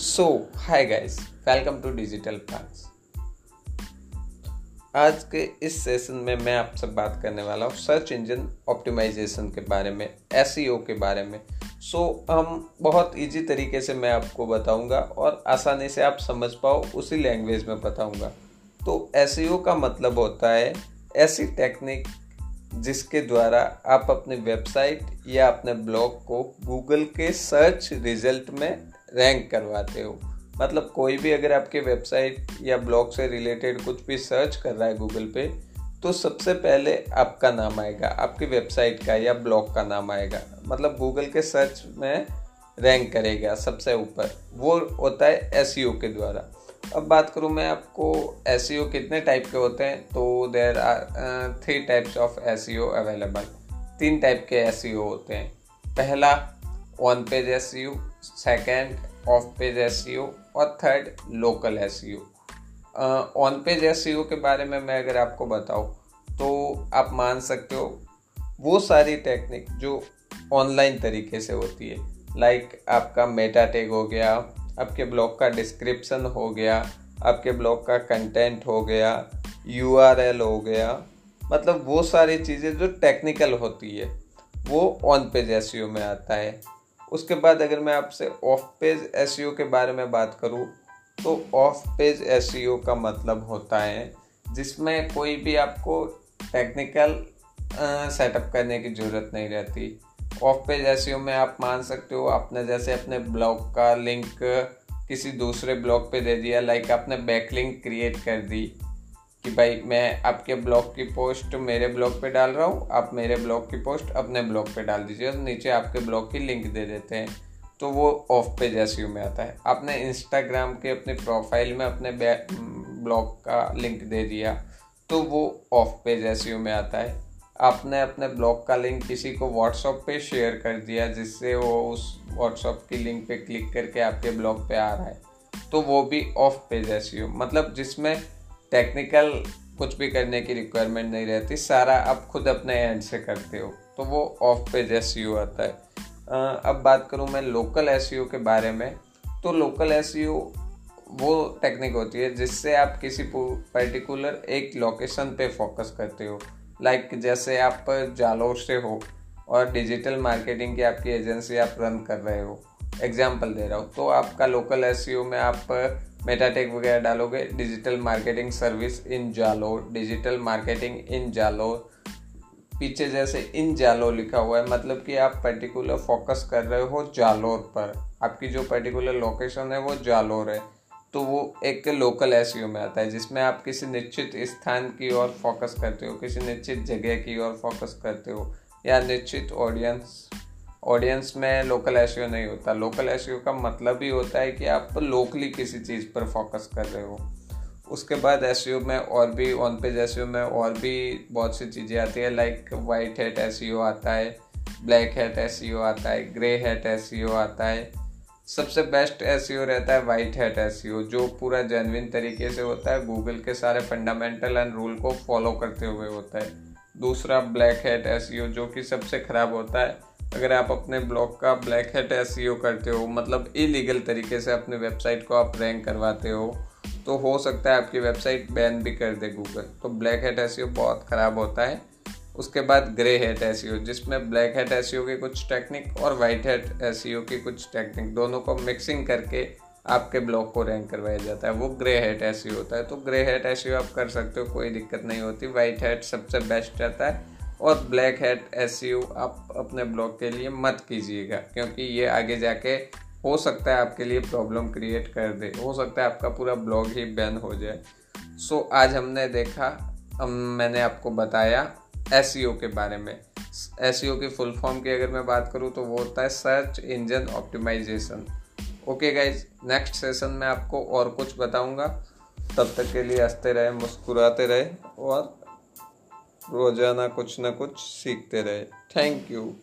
So hi guys welcome to digital plans आज के इस सेशन में मैं आपसे बात करने वाला हूँ सर्च इंजन ऑप्टिमाइजेशन के बारे में एस e के बारे में। सो so, हम बहुत इजी तरीके से मैं आपको बताऊँगा और आसानी से आप समझ पाओ उसी लैंग्वेज में बताऊँगा। तो एस e का मतलब होता है ऐसी टेक्निक जिसके द्वारा आप अपनी वेबसाइट या अपने ब्लॉग को गूगल के सर्च रिज़ल्ट में रैंक करवाते हो? मतलब कोई भी अगर आपके वेबसाइट या ब्लॉग से रिलेटेड कुछ भी सर्च कर रहा है गूगल पे तो सबसे पहले आपका नाम आएगा, आपकी वेबसाइट का या ब्लॉग का नाम आएगा। मतलब गूगल के सर्च में रैंक करेगा सबसे ऊपर। वो होता है एस e के द्वारा। अब बात करूँ मैं आपको एस e कितने टाइप के होते हैं? तो there are three types of S available तीन टाइप के एस e होते हैं। पहला on page SEO second off page SEO और third local SEO on page SEO के बारे में मैं अगर आपको बताऊँ तो आप मान सकते हो, वो सारी टेक्निक जो ऑनलाइन तरीके से होती है लाइक like आपका मेटा टैग हो गया, आपके ब्लॉग का डिस्क्रिप्शन हो गया, आपके ब्लॉग का कंटेंट हो गया यूआरएल हो गया मतलब वो सारी चीज़ें जो टेक्निकल होती है, वो ऑन पेज एस में आता है। उसके बाद अगर मैं आपसे ऑफ़ पेज एस के बारे में बात करूँ तो ऑफ़ पेज एस का मतलब होता है जिसमें कोई भी आपको टेक्निकल सेटअप करने की ज़रूरत नहीं रहती। ऑफ़ पेज एस में आप मान सकते हो, आपने जैसे अपने ब्लॉग का लिंक किसी दूसरे ब्लॉग पे दे दिया लाइक आपने बैक लिंक क्रिएट कर दी। कि भाई मैं आपके ब्लॉग की पोस्ट मेरे ब्लॉग पे डाल रहा हूँ, आप मेरे ब्लॉग की पोस्ट अपने ब्लॉग पे डाल दीजिए और नीचे आपके ब्लॉग की लिंक दे देते हैं। तो वो ऑफ़ पेज एस में आता है। आपने इंस्टाग्राम के अपने प्रोफ़ाइल में अपने ब्लॉग का लिंक दे दिया तो वो ऑफ़ पेज एस में आता है। आपने अपने ब्लॉग का लिंक किसी को व्हाट्सअप पे शेयर कर दिया, जिससे वो उस व्हाट्सअप की लिंक पे क्लिक करके आपके ब्लॉग पे आ रहा है। तो वो भी ऑफ़ पेज एस मतलब जिसमें टेक्निकल कुछ भी करने की रिक्वायरमेंट नहीं रहती। सारा आप खुद अपने एंड से करते हो। तो वो ऑफ़ पेज एस आता है। अब बात करूँ मैं लोकल एस के बारे में तो लोकल एस वो टेक्निक होती है जिससे आप किसी पर्टिकुलर एक लोकेशन पे फोकस करते हो। लाइक like जैसे आप जालोर से हो और डिजिटल मार्केटिंग की आपकी एजेंसी आप रन कर रहे हो। एग्ज़ाम्पल दे रहा हूँ। तो आपका लोकल एस में आप मेटाटेक वगैरह डालोगे डिजिटल मार्केटिंग सर्विस इन जालो डिजिटल मार्केटिंग इन जालो पीछे जैसे इन जालो लिखा हुआ है मतलब कि आप पर्टिकुलर फोकस कर रहे हो जालोर पर। आपकी जो पर्टिकुलर लोकेशन है वो जालोर है। तो वो एक लोकल एस में आता है, जिसमें आप किसी निश्चित स्थान की ओर फोकस करते हो, किसी निश्चित जगह की ओर फोकस करते हो, या निश्चित ऑडियंस ऑडियंस में लोकल एस नहीं होता। लोकल एस का मतलब ही होता है कि आप लोकली किसी चीज़ पर फोकस कर रहे हो। उसके बाद एस में और भी ऑन पेज एस में और भी बहुत सी चीज़ें आती है लाइक वाइट हेट एस आता है ब्लैक हेट एस आता है ग्रे हेट एस आता है। सबसे बेस्ट एस रहता है वाइट हेट एस जो पूरा जेनविन तरीके से होता है। गूगल के सारे फंडामेंटल एंड रूल को फॉलो करते हुए होता है। दूसरा ब्लैक हेट एस जो कि सबसे ख़राब होता है। अगर आप अपने ब्लॉग का ब्लैक हेट एस करते हो मतलब इलीगल तरीके से अपने वेबसाइट को आप रैंक करवाते हो तो हो सकता है आपकी वेबसाइट बैन भी कर दे गूगल तो ब्लैक हेट एस बहुत ख़राब होता है। उसके बाद ग्रे हेट एस जिसमें ब्लैक हेट एस की कुछ टेक्निक और वाइट हेट एस की कुछ टेक्निक दोनों को मिक्सिंग करके आपके ब्लॉग को रैंक करवाया जाता है। वो ग्रे हेट एस होता है। तो ग्रे हेट एस आप कर सकते हो, कोई दिक्कत नहीं होती। वाइट हेट सबसे बेस्ट रहता है। और ब्लैक हेट एस आप अपने ब्लॉग के लिए मत कीजिएगा क्योंकि ये आगे जाके हो सकता है आपके लिए प्रॉब्लम क्रिएट कर दे। हो सकता है आपका पूरा ब्लॉग ही बैन हो जाए। सो so, आज हमने देखा हम मैंने आपको बताया एस के बारे में। एस की फुल फॉर्म की अगर मैं बात करूँ तो वो होता है search engine optimisation okay guys next session में आपको और कुछ बताऊँगा। तब तक के लिए हँसते रहे मुस्कुराते रहे और रोज़ाना कुछ ना कुछ सीखते रहे। Thank you